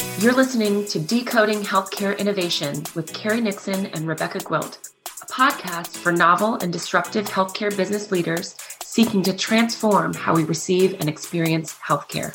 You're listening to Decoding Healthcare Innovation with Carrie Nixon and Rebecca Gwilt, a podcast for novel and disruptive healthcare business leaders seeking to transform how we receive and experience healthcare.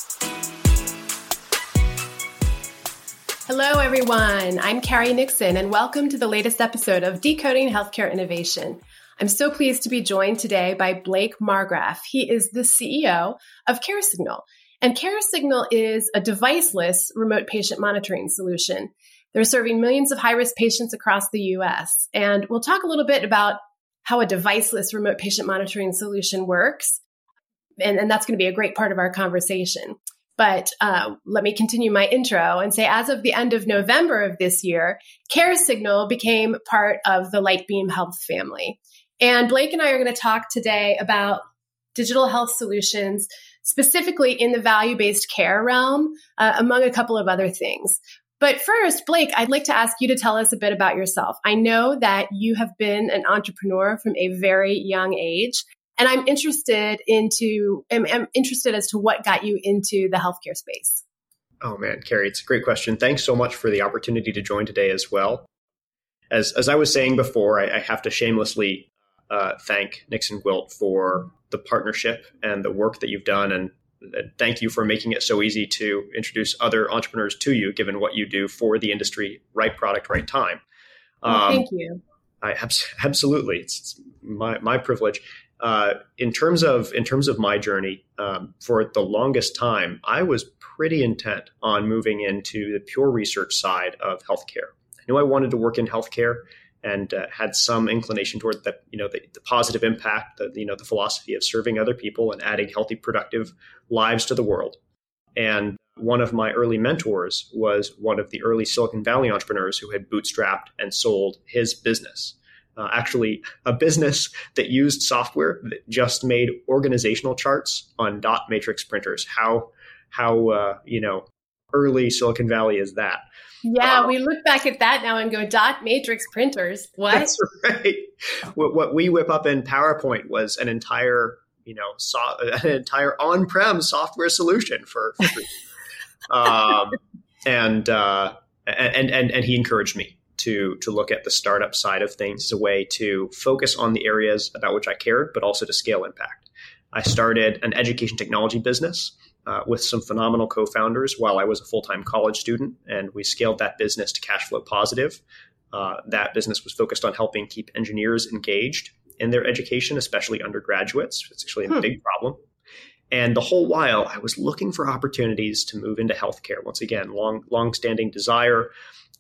Hello, everyone. I'm Carrie Nixon, and welcome to the latest episode of Decoding Healthcare Innovation. I'm so pleased to be joined today by Blake Margraf. He is the CEO of CareSignal. And CareSignal is a deviceless remote patient monitoring solution. They're serving millions of high risk patients across the US. And we'll talk a little bit about how a deviceless remote patient monitoring solution works. And, and that's going to be a great part of our conversation. But uh, let me continue my intro and say, as of the end of November of this year, CareSignal became part of the Lightbeam Health family. And Blake and I are going to talk today about digital health solutions, specifically in the value based care realm, uh, among a couple of other things. But first, Blake, I'd like to ask you to tell us a bit about yourself. I know that you have been an entrepreneur from a very young age, and I'm interested into I'm, I'm interested as to what got you into the healthcare space. Oh man, Carrie, it's a great question. Thanks so much for the opportunity to join today as well. As as I was saying before, I, I have to shamelessly uh, thank Nixon Gwilt for the partnership and the work that you've done. And thank you for making it so easy to introduce other entrepreneurs to you, given what you do for the industry, right product, right time. Um, thank you. I absolutely, it's, it's my my privilege. Uh, in terms of in terms of my journey, um, for the longest time, I was pretty intent on moving into the pure research side of healthcare. I knew I wanted to work in healthcare and uh, had some inclination toward the you know the, the, positive impact, the you know the philosophy of serving other people and adding healthy, productive lives to the world. And one of my early mentors was one of the early Silicon Valley entrepreneurs who had bootstrapped and sold his business. Uh, actually, a business that used software that just made organizational charts on dot matrix printers. How how uh, you know early Silicon Valley is that? Yeah, um, we look back at that now and go, dot matrix printers. What? That's right. What, what we whip up in PowerPoint was an entire, you know, so, an entire on-prem software solution for, for um, and, uh, and, and, and he encouraged me to, to look at the startup side of things as a way to focus on the areas about which I cared, but also to scale impact. I started an education technology business uh, with some phenomenal co founders while I was a full time college student, and we scaled that business to cash flow positive. Uh, that business was focused on helping keep engineers engaged in their education, especially undergraduates. It's actually a hmm. big problem. And the whole while, I was looking for opportunities to move into healthcare. Once again, long, long-standing desire,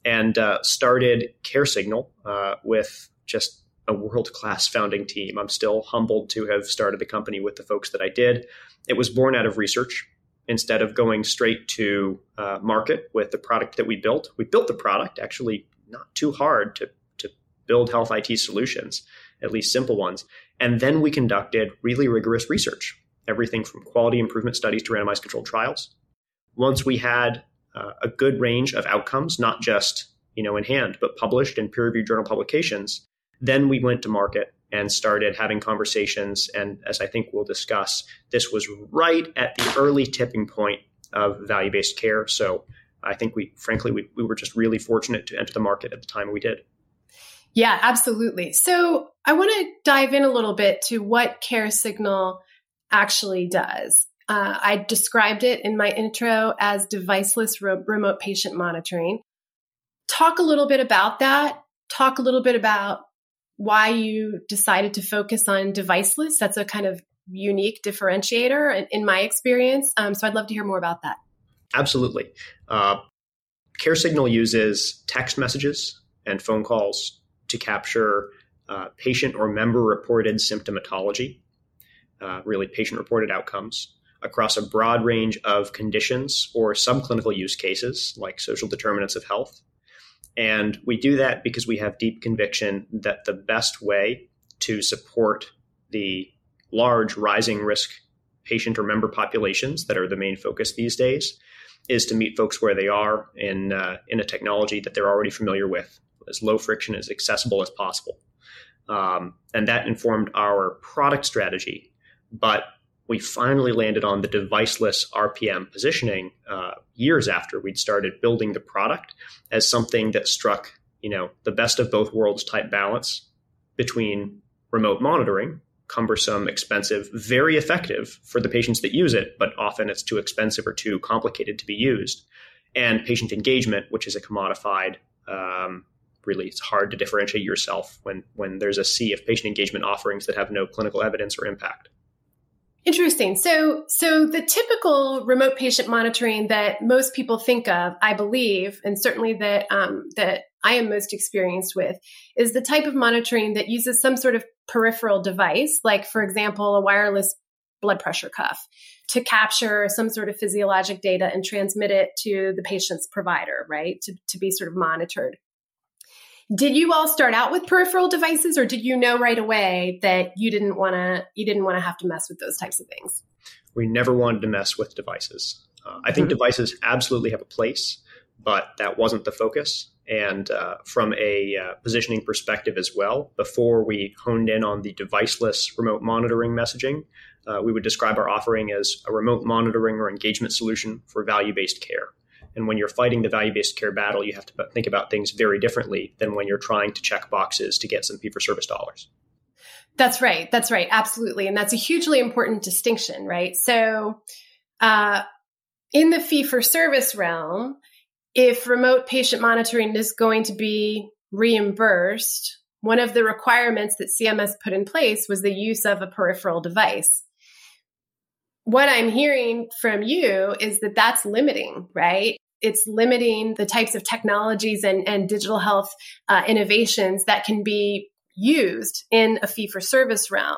and uh, started CareSignal uh, with just a world-class founding team. I'm still humbled to have started the company with the folks that I did. It was born out of research instead of going straight to uh, market with the product that we built. We built the product actually not too hard to, to build health IT solutions, at least simple ones. And then we conducted really rigorous research, everything from quality improvement studies to randomized controlled trials. Once we had uh, a good range of outcomes, not just you know in hand, but published in peer-reviewed journal publications, then we went to market and started having conversations. And as I think we'll discuss, this was right at the early tipping point of value based care. So I think we, frankly, we, we were just really fortunate to enter the market at the time we did. Yeah, absolutely. So I want to dive in a little bit to what CareSignal actually does. Uh, I described it in my intro as deviceless remote patient monitoring. Talk a little bit about that. Talk a little bit about why you decided to focus on deviceless. That's a kind of unique differentiator in, my experience. Um, so I'd love to hear more about that. Absolutely. Uh, CareSignal uses text messages and phone calls to capture uh, patient or member reported symptomatology, uh, really patient reported outcomes across a broad range of conditions or subclinical use cases like social determinants of health, and we do that because we have deep conviction that the best way to support the large rising risk patient or member populations that are the main focus these days is to meet folks where they are in, uh, in a technology that they're already familiar with, as low friction, as accessible as possible. Um, and that informed our product strategy. But we finally landed on the deviceless RPM positioning uh, years after we'd started building the product as something that struck, you know, the best of both worlds type balance between remote monitoring, cumbersome, expensive, very effective for the patients that use it, but often it's too expensive or too complicated to be used, and patient engagement, which is a commodified. Um, really, it's hard to differentiate yourself when when there's a sea of patient engagement offerings that have no clinical evidence or impact. Interesting. So, so the typical remote patient monitoring that most people think of, I believe, and certainly that um, that I am most experienced with, is the type of monitoring that uses some sort of peripheral device, like, for example, a wireless blood pressure cuff, to capture some sort of physiologic data and transmit it to the patient's provider, right? To, to be sort of monitored. Did you all start out with peripheral devices or did you know right away that you didn't want to you didn't want to have to mess with those types of things? We never wanted to mess with devices. Uh, I think mm-hmm. devices absolutely have a place, but that wasn't the focus. And uh, from a uh, positioning perspective as well, before we honed in on the deviceless remote monitoring messaging, uh, we would describe our offering as a remote monitoring or engagement solution for value based care. And when you're fighting the value based care battle, you have to think about things very differently than when you're trying to check boxes to get some fee for service dollars. That's right. That's right. Absolutely. And that's a hugely important distinction, right? So, uh, in the fee for service realm, if remote patient monitoring is going to be reimbursed, one of the requirements that CMS put in place was the use of a peripheral device. What I'm hearing from you is that that's limiting, right? It's limiting the types of technologies and, and digital health uh, innovations that can be used in a fee for service realm.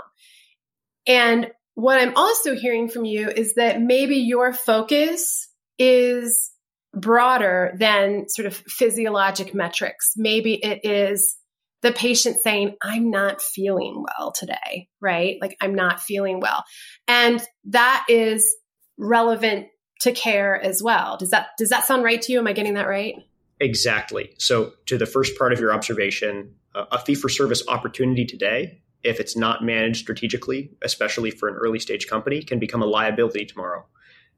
And what I'm also hearing from you is that maybe your focus is broader than sort of physiologic metrics. Maybe it is the patient saying, I'm not feeling well today, right? Like I'm not feeling well. And that is relevant to care as well. Does that does that sound right to you? Am I getting that right? Exactly. So to the first part of your observation, uh, a fee for service opportunity today, if it's not managed strategically, especially for an early stage company, can become a liability tomorrow.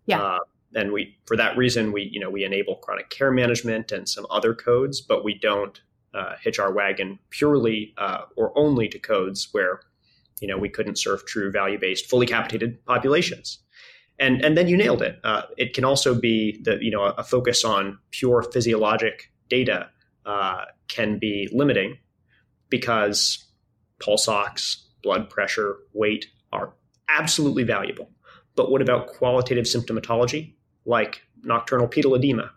Yeah. Uh, and we for that reason we you know we enable chronic care management and some other codes but we don't uh, hitch our wagon purely uh, or only to codes where you know we couldn't serve true value based fully capitated populations and and then you nailed it. Uh, it can also be that you know a, a, focus on pure physiologic data uh, can be limiting because pulse ox blood pressure weight are absolutely valuable. But what about qualitative symptomatology like nocturnal pedal edema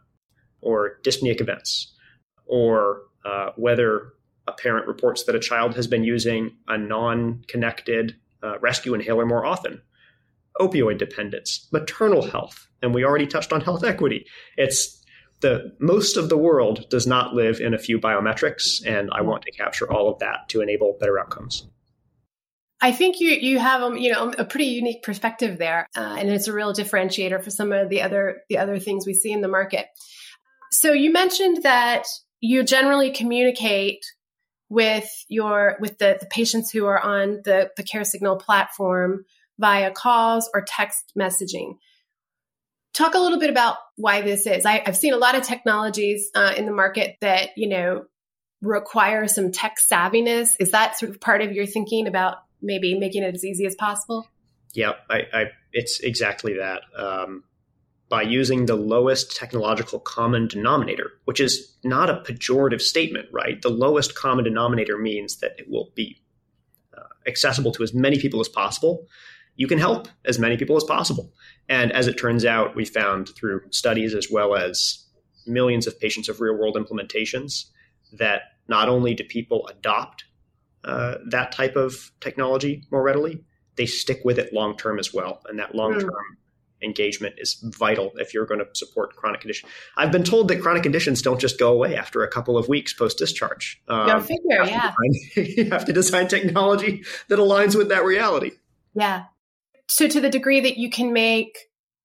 or dyspneic events, or uh, whether a parent reports that a child has been using a non connected uh, rescue inhaler more often, opioid dependence, maternal health, and we already touched on health equity. It's the most of the world does not live in a few biometrics, and I want to capture all of that to enable better outcomes. I think you you have um, you know a pretty unique perspective there, uh, and it's a real differentiator for some of the other the other things we see in the market. So you mentioned that you generally communicate with your with the, the patients who are on the the CareSignal platform via calls or text messaging. Talk a little bit about why this is. I, have seen a lot of technologies uh, in the market that you know require some tech savviness. Is that sort of part of your thinking about maybe making it as easy as possible? Yeah, I, I, it's exactly that. Um, by using the lowest technological common denominator, which is not a pejorative statement, right? The lowest common denominator means that it will be uh, accessible to as many people as possible. You can help as many people as possible. And as it turns out, we found through studies as well as millions of patients of real world implementations that not only do people adopt uh, that type of technology more readily, they stick with it long term as well. And that long term mm. engagement is vital if you're going to support chronic condition. I've been told that chronic conditions don't just go away after a couple of weeks post discharge. Um, Go figure, you yeah. Design, you have to design technology that aligns with that reality. Yeah. So to the degree that you can make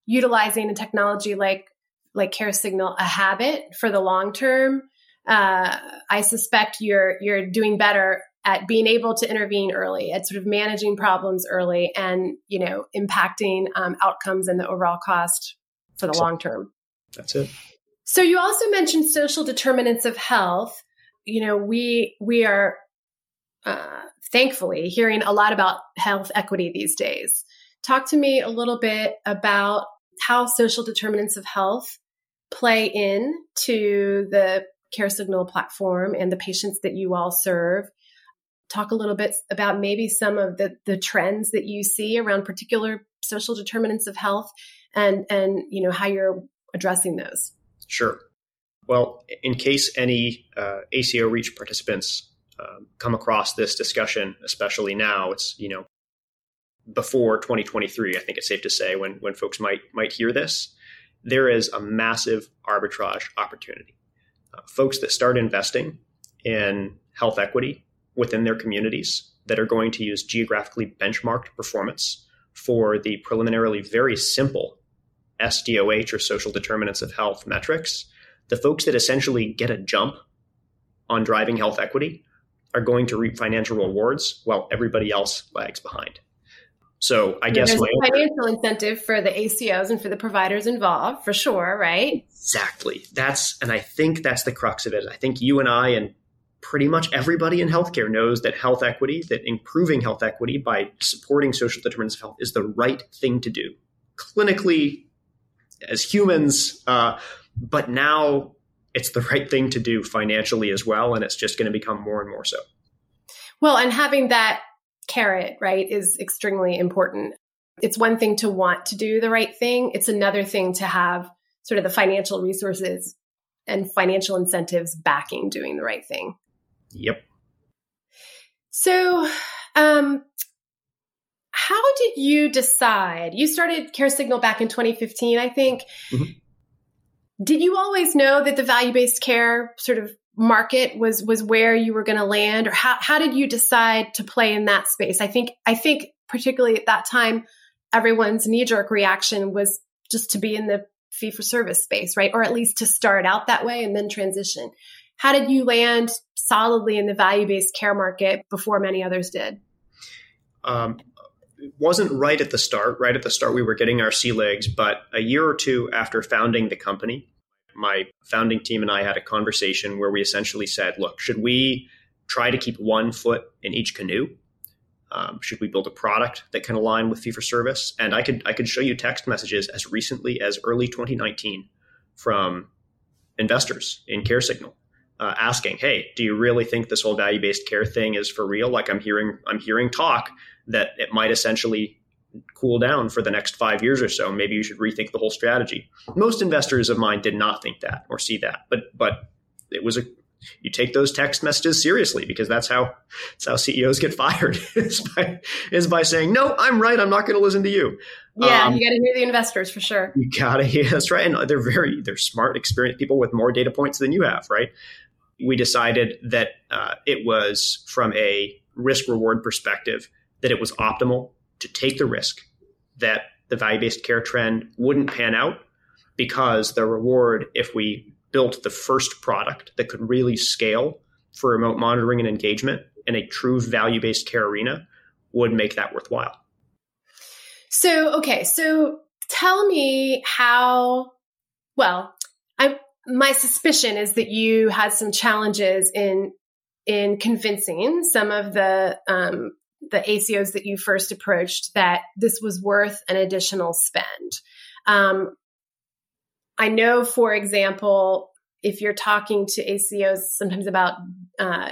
utilizing a technology like like CareSignal a habit for the long term, uh, I suspect you're you're doing better at being able to intervene early, at sort of managing problems early, and you know impacting um, outcomes and the overall cost for the long term. That's it. So you also mentioned social determinants of health. You know, we we are uh, thankfully hearing a lot about health equity these days. Talk to me a little bit about how social determinants of health play in to the Care Signal platform and the patients that you all serve. Talk a little bit about maybe some of the, the trends that you see around particular social determinants of health and, and you know how you're addressing those. Sure. Well, in case any uh, ACO REACH participants um, come across this discussion, especially now, it's you know before 2023. I think it's safe to say when when folks might might hear this, there is a massive arbitrage opportunity. Uh, folks that start investing in health equity within their communities that are going to use geographically benchmarked performance for the preliminarily very simple SDOH or social determinants of health metrics, the folks that essentially get a jump on driving health equity are going to reap financial rewards while everybody else lags behind. So I guess there's a financial incentive for the ACOs and for the providers involved, for sure, right? Exactly. That's and I think that's the crux of it. I think you and I and pretty much everybody in healthcare knows that health equity, that improving health equity by supporting social determinants of health is the right thing to do. Clinically, as humans, uh, but now it's the right thing to do financially as well, and it's just going to become more and more so. Well, and having that carrot, right, is extremely important. It's one thing to want to do the right thing, it's another thing to have sort of the financial resources and financial incentives backing doing the right thing. Yep. So, um, how did you decide? You started Care Signal back in 2015, I think. Mm-hmm. Did you always know that the value based care sort of market was was where you were going to land or how, how did you decide to play in that space? I think i think particularly at that time everyone's knee-jerk reaction was just to be in the fee for service space right? Or at least to start out that way and then transition. How did you land solidly in the value-based care market before many others did? Um, it wasn't right at the start. Right at the start we were getting our sea legs but a year or two after founding the company my founding team and I had a conversation where we essentially said, look, should we try to keep one foot in each canoe? Um, should we build a product that can align with fee for service? And I could I could show you text messages as recently as early 2019 from investors in Care Signal uh, asking, "Hey, do you really think this whole value based care thing is for real? Like I'm hearing I'm hearing talk that it might essentially cool down for the next five years or so. Maybe you should rethink the whole strategy. Most investors of mine did not think that or see that, but but it was a you take those text messages seriously because that's how that's how CEOs get fired is by is by saying no, I'm right. I'm not going to listen to you. Yeah, um, you got to hear the investors for sure. You got to hear that's right, and they're very they're smart, experienced people with more data points than you have, right? We decided that uh, it was from a risk reward perspective that it was optimal to take the risk that the value based care trend wouldn't pan out because the reward, if we built the first product that could really scale for remote monitoring and engagement in a true value based care arena, would make that worthwhile. So, okay, so tell me how, well, I, my suspicion is that you had some challenges in in convincing some of the um, the ACOs that you first approached that this was worth an additional spend. Um, I know, for example, if you're talking to ACOs sometimes about uh,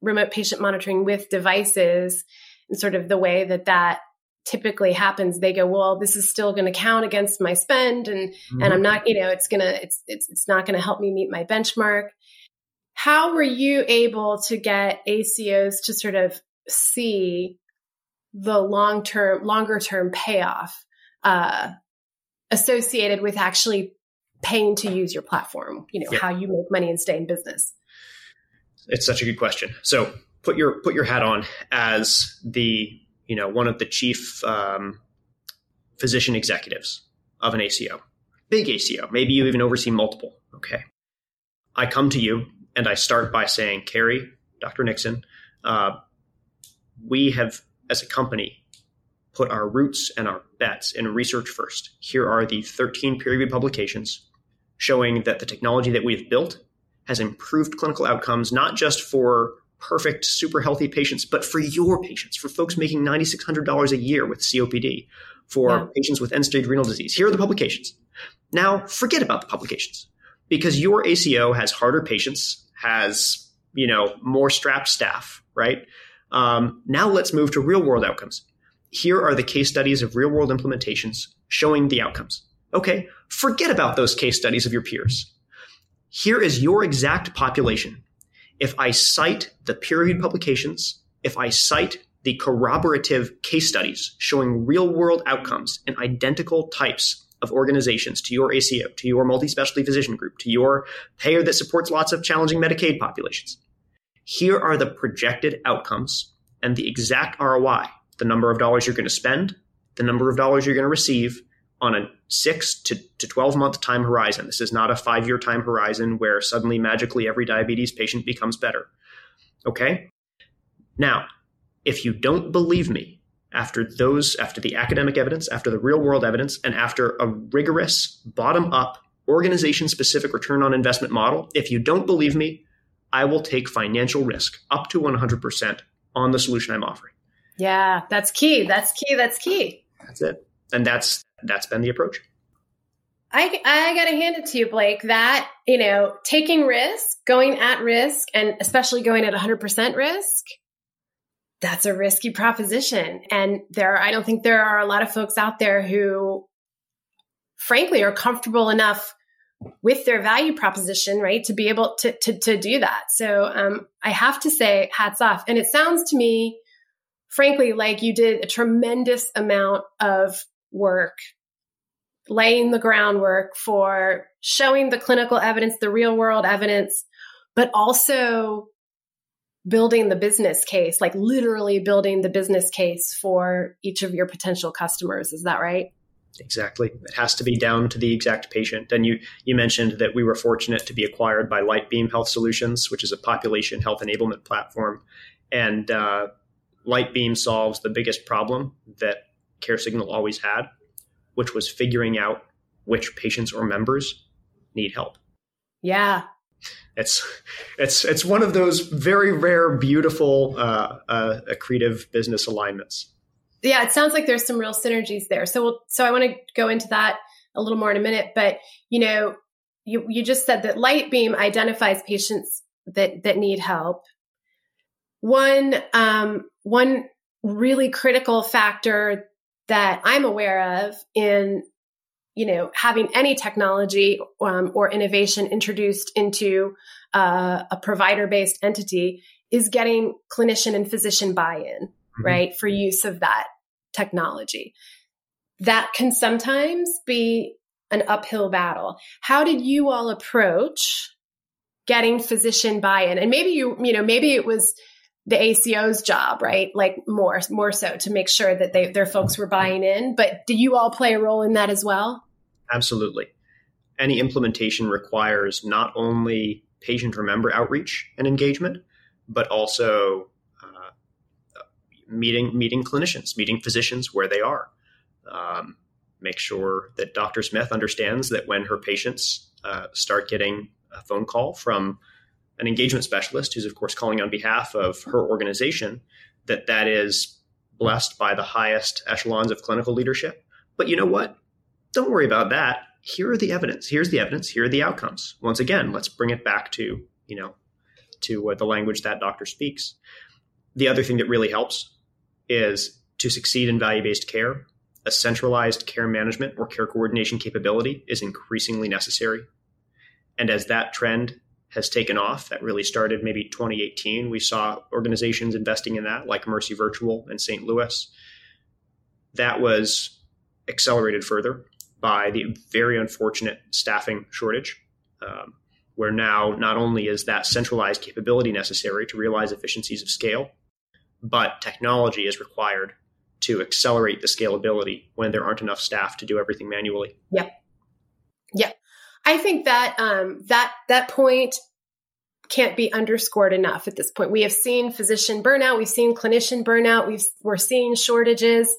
remote patient monitoring with devices and sort of the way that that typically happens they go well this is still going to count against my spend and mm-hmm. and i'm not you know it's going to it's it's, it's not going to help me meet my benchmark how were you able to get acos to sort of see the long term, longer term payoff uh, associated with actually paying to use your platform. You know yeah. how you make money and stay in business. It's such a good question. So put your put your hat on as the you know one of the chief um, physician executives of an ACO, big ACO. Maybe you even oversee multiple. Okay, I come to you and I start by saying, Carrie, Dr. Nixon, uh, we have, as a company, put our roots and our bets in research first. Here are the 13 peer reviewed publications showing that the technology that we've built has improved clinical outcomes, not just for perfect, super healthy patients, but for your patients, for folks making $9,600 a year with COPD, for yeah. patients with end stage renal disease. Here are the publications. Now, forget about the publications because your ACO has harder patients, has, you know, more strapped staff, right? Um, now let's move to real world outcomes. Here are the case studies of real world implementations showing the outcomes. Okay, forget about those case studies of your peers. Here is your exact population. If I cite the peer reviewed publications, if I cite the corroborative case studies showing real world outcomes in identical types of organizations to your ACO, to your multi specialty physician group, to your payer that supports lots of challenging Medicaid populations. Here are the projected outcomes and the exact ROI the number of dollars you're going to spend, the number of dollars you're going to receive on a six to, to 12 month time horizon. This is not a five year time horizon where suddenly magically every diabetes patient becomes better. Okay? Now, if you don't believe me, after those, after the academic evidence, after the real world evidence, and after a rigorous bottom up organization specific return on investment model, if you don't believe me, I will take financial risk up to 100% on the solution I'm offering. Yeah, that's key. That's key. That's key. That's it. And that's that's been the approach. I, I got to hand it to you, Blake, that, you know, taking risk, going at risk, and especially going at 100% risk that's a risky proposition. And there, I don't think there are a lot of folks out there who, frankly, are comfortable enough with their value proposition, right, to be able to to, to do that. So um, I have to say, hats off. And it sounds to me, frankly, like you did a tremendous amount of work laying the groundwork for showing the clinical evidence, the real world evidence, but also building the business case, like literally building the business case for each of your potential customers. Is that right? Exactly. It has to be down to the exact patient. And you you mentioned that we were fortunate to be acquired by Lightbeam Health Solutions, which is a population health enablement platform. And uh, Lightbeam solves the biggest problem that CareSignal always had, which was figuring out which patients or members need help. Yeah, it's it's it's one of those very rare, beautiful, uh, uh, accretive business alignments. Yeah, it sounds like there's some real synergies there. So, we'll, so I want to go into that a little more in a minute. But you know, you you just said that Lightbeam identifies patients that that need help. One um, one really critical factor that I'm aware of in you know, having any technology um, or innovation introduced into uh, a provider based entity is getting clinician and physician buy in, mm-hmm. right, for use of that technology. That can sometimes be an uphill battle. How did you all approach getting physician buy in? And maybe you, you know, maybe it was the ACO's job, right? Like more, more so to make sure that they, their folks were buying in. But did you all play a role in that as well? Absolutely. Any implementation requires not only patient or member outreach and engagement, but also meeting meeting clinicians, meeting physicians where they are. Um, make sure that Dr. Smith understands that when her patients uh, start getting a phone call from an engagement specialist, who's of course calling on behalf of her organization, that that is blessed by the highest echelons of clinical leadership. But you know what? don't worry about that. Here are the evidence. Here's the evidence. Here are the outcomes. Once again, let's bring it back to, you know, to uh, the language that doctor speaks. The other thing that really helps is to succeed in value based care, a centralized care management or care coordination capability is increasingly necessary. And as that trend has taken off, that really started maybe 2018, we saw organizations investing in that, like Mercy Virtual in St. Louis. That was accelerated further by the very unfortunate staffing shortage, um, where now not only is that centralized capability necessary to realize efficiencies of scale, but technology is required to accelerate the scalability when there aren't enough staff to do everything manually. Yep. Yep. I think that um, that that point can't be underscored enough at this point. We have seen physician burnout, we've seen clinician burnout, we've, we're seeing shortages.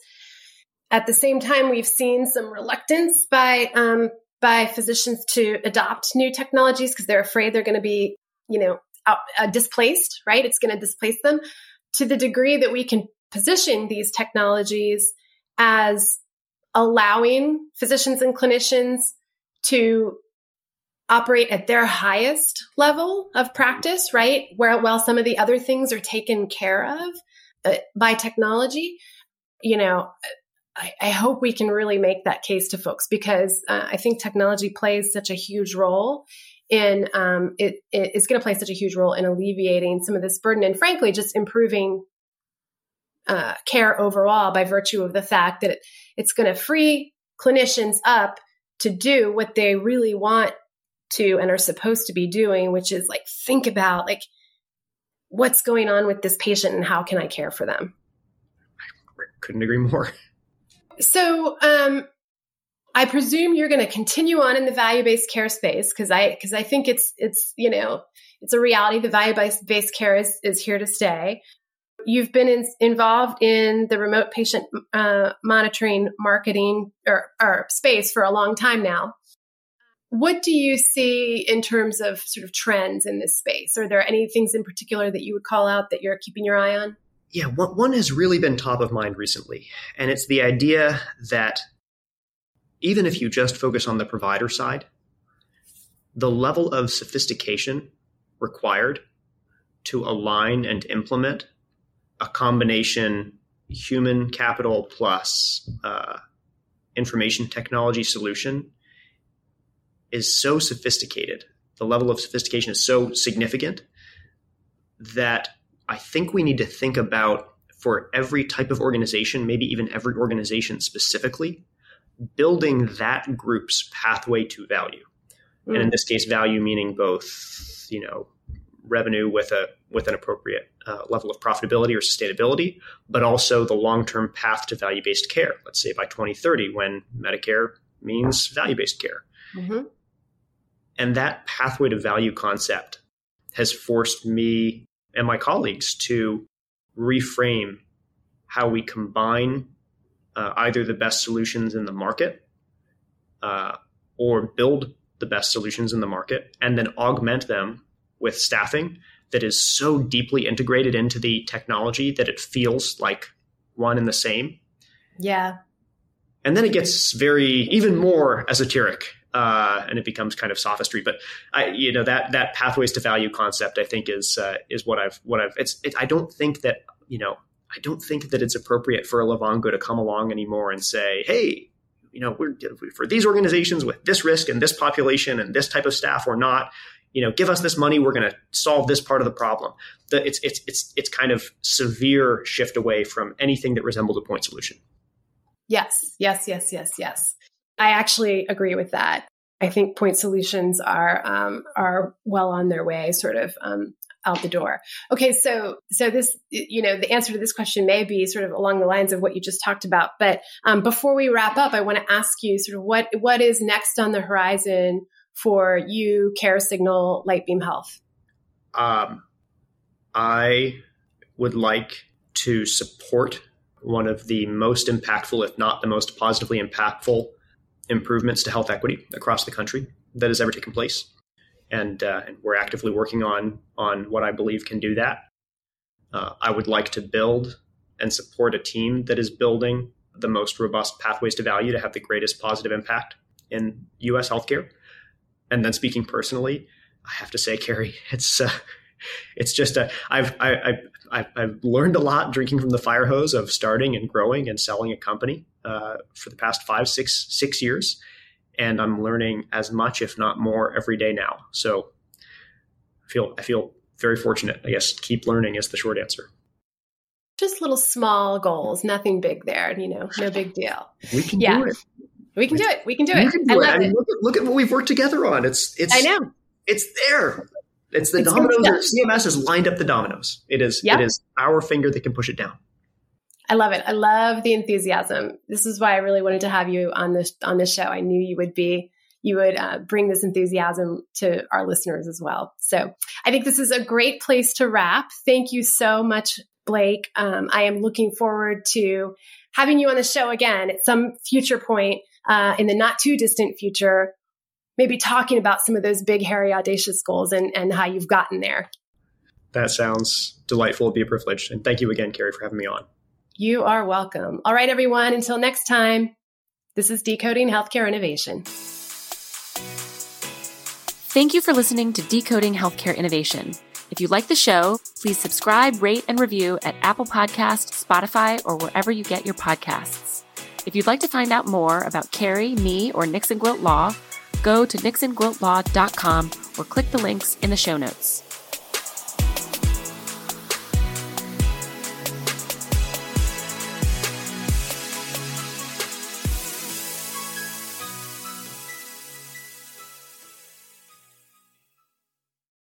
At the same time, we've seen some reluctance by um, by physicians to adopt new technologies because they're afraid they're going to be, you know, out, uh, displaced. Right? It's going to displace them. To the degree that we can position these technologies as allowing physicians and clinicians to operate at their highest level of practice, right? Where while some of the other things are taken care of uh, by technology, you know, I, I, hope we can really make that case to folks because uh, I think technology plays such a huge role in um, it, it's going to play such a huge role in alleviating some of this burden and frankly just improving uh, care overall by virtue of the fact that it, it's going to free clinicians up to do what they really want to and are supposed to be doing, which is like think about like what's going on with this patient and how can I care for them. I couldn't agree more. So, um, I presume you're going to continue on in the value-based care space because I because I think it's it's you know it's a reality. The value-based care is is here to stay. You've been in, involved in the remote patient uh, monitoring marketing or, or space for a long time now. What do you see in terms of sort of trends in this space? Are there any things in particular that you would call out that you're keeping your eye on? Yeah, one has really been top of mind recently, and it's the idea that even if you just focus on the provider side, the level of sophistication required to align and implement a combination human capital plus uh, information technology solution is so sophisticated, the level of sophistication is so significant that I think we need to think about for every type of organization, maybe even every organization specifically, building that group's pathway to value. Mm. And in hmm. this case, value meaning both, you know, revenue with a with an appropriate uh, level of profitability or sustainability, but also the long term path to value based care. Let's say by 2030, when Medicare means value based care. Mm-hmm. And that pathway to value concept has forced me and my colleagues to reframe how we combine uh, either the best solutions in the market uh, or build the best solutions in the market and then augment them with staffing that is so deeply integrated into the technology that it feels like one and the same. Yeah. And then it gets very, even more esoteric uh, and it becomes kind of sophistry. But I, you know, that that pathways to value concept, I think, is uh, is what I've what I've. It's. It, I don't think that you know. I don't think that it's appropriate for a Livongo to come along anymore and say, "Hey, you know, we're for these organizations with this risk and this population and this type of staff or not." You know, give us this money. We're going to solve this part of the problem. The, it's it's it's it's kind of severe shift away from anything that resembles a point solution. Yes, yes, yes, yes, yes. I actually agree with that. I think point solutions are um, are well on their way, sort of um, out the door. Okay, so so this you know the answer to this question may be sort of along the lines of what you just talked about. But um, before we wrap up, I want to ask you sort of what what is next on the horizon for you, Care Signal, Lightbeam Health. Um, I would like to support one of the most impactful, if not the most positively impactful improvements to health equity across the country that has ever taken place, and, uh, we're actively working on on what I believe can do that. Uh, I would like to build and support a team that is building the most robust pathways to value to have the greatest positive impact in U.S. healthcare. And then speaking personally, I have to say, Carrie, it's uh, it's just a I've I, I I've learned a lot drinking from the fire hose of starting and growing and selling a company uh, for the past five six six years, and I'm learning as much, if not more, every day now. So I feel I feel very fortunate. I guess keep learning is the short answer. Just little small goals, nothing big there. You know, no big deal. We can yeah. do it. We can do it. We can do it. Can do I love it. I mean, look, at, look at what we've worked together on. It's it's. I know. It's there. It's the it's dominoes. CMS has lined up the dominoes. It is yep. it is our finger that can push it down. I love it. I love the enthusiasm. This is why I really wanted to have you on this on this show. I knew you would be you would uh, bring this enthusiasm to our listeners as well. So I think this is a great place to wrap. Thank you so much, Blake. Um, I am looking forward to having you on the show again at some future point uh, in the not too distant future, maybe talking about some of those big, hairy, audacious goals and, and how you've gotten there. That sounds delightful to be a privilege. And thank you again, Carrie, for having me on. You are welcome. All right, everyone, until next time, this is Decoding Healthcare Innovation. Thank you for listening to Decoding Healthcare Innovation. If you like the show, please subscribe, rate, and review at Apple Podcasts, Spotify, or wherever you get your podcasts. If you'd like to find out more about Carrie, me, or Nixon Gwilt Law, go to nixongwiltlaw.com or click the links in the show notes.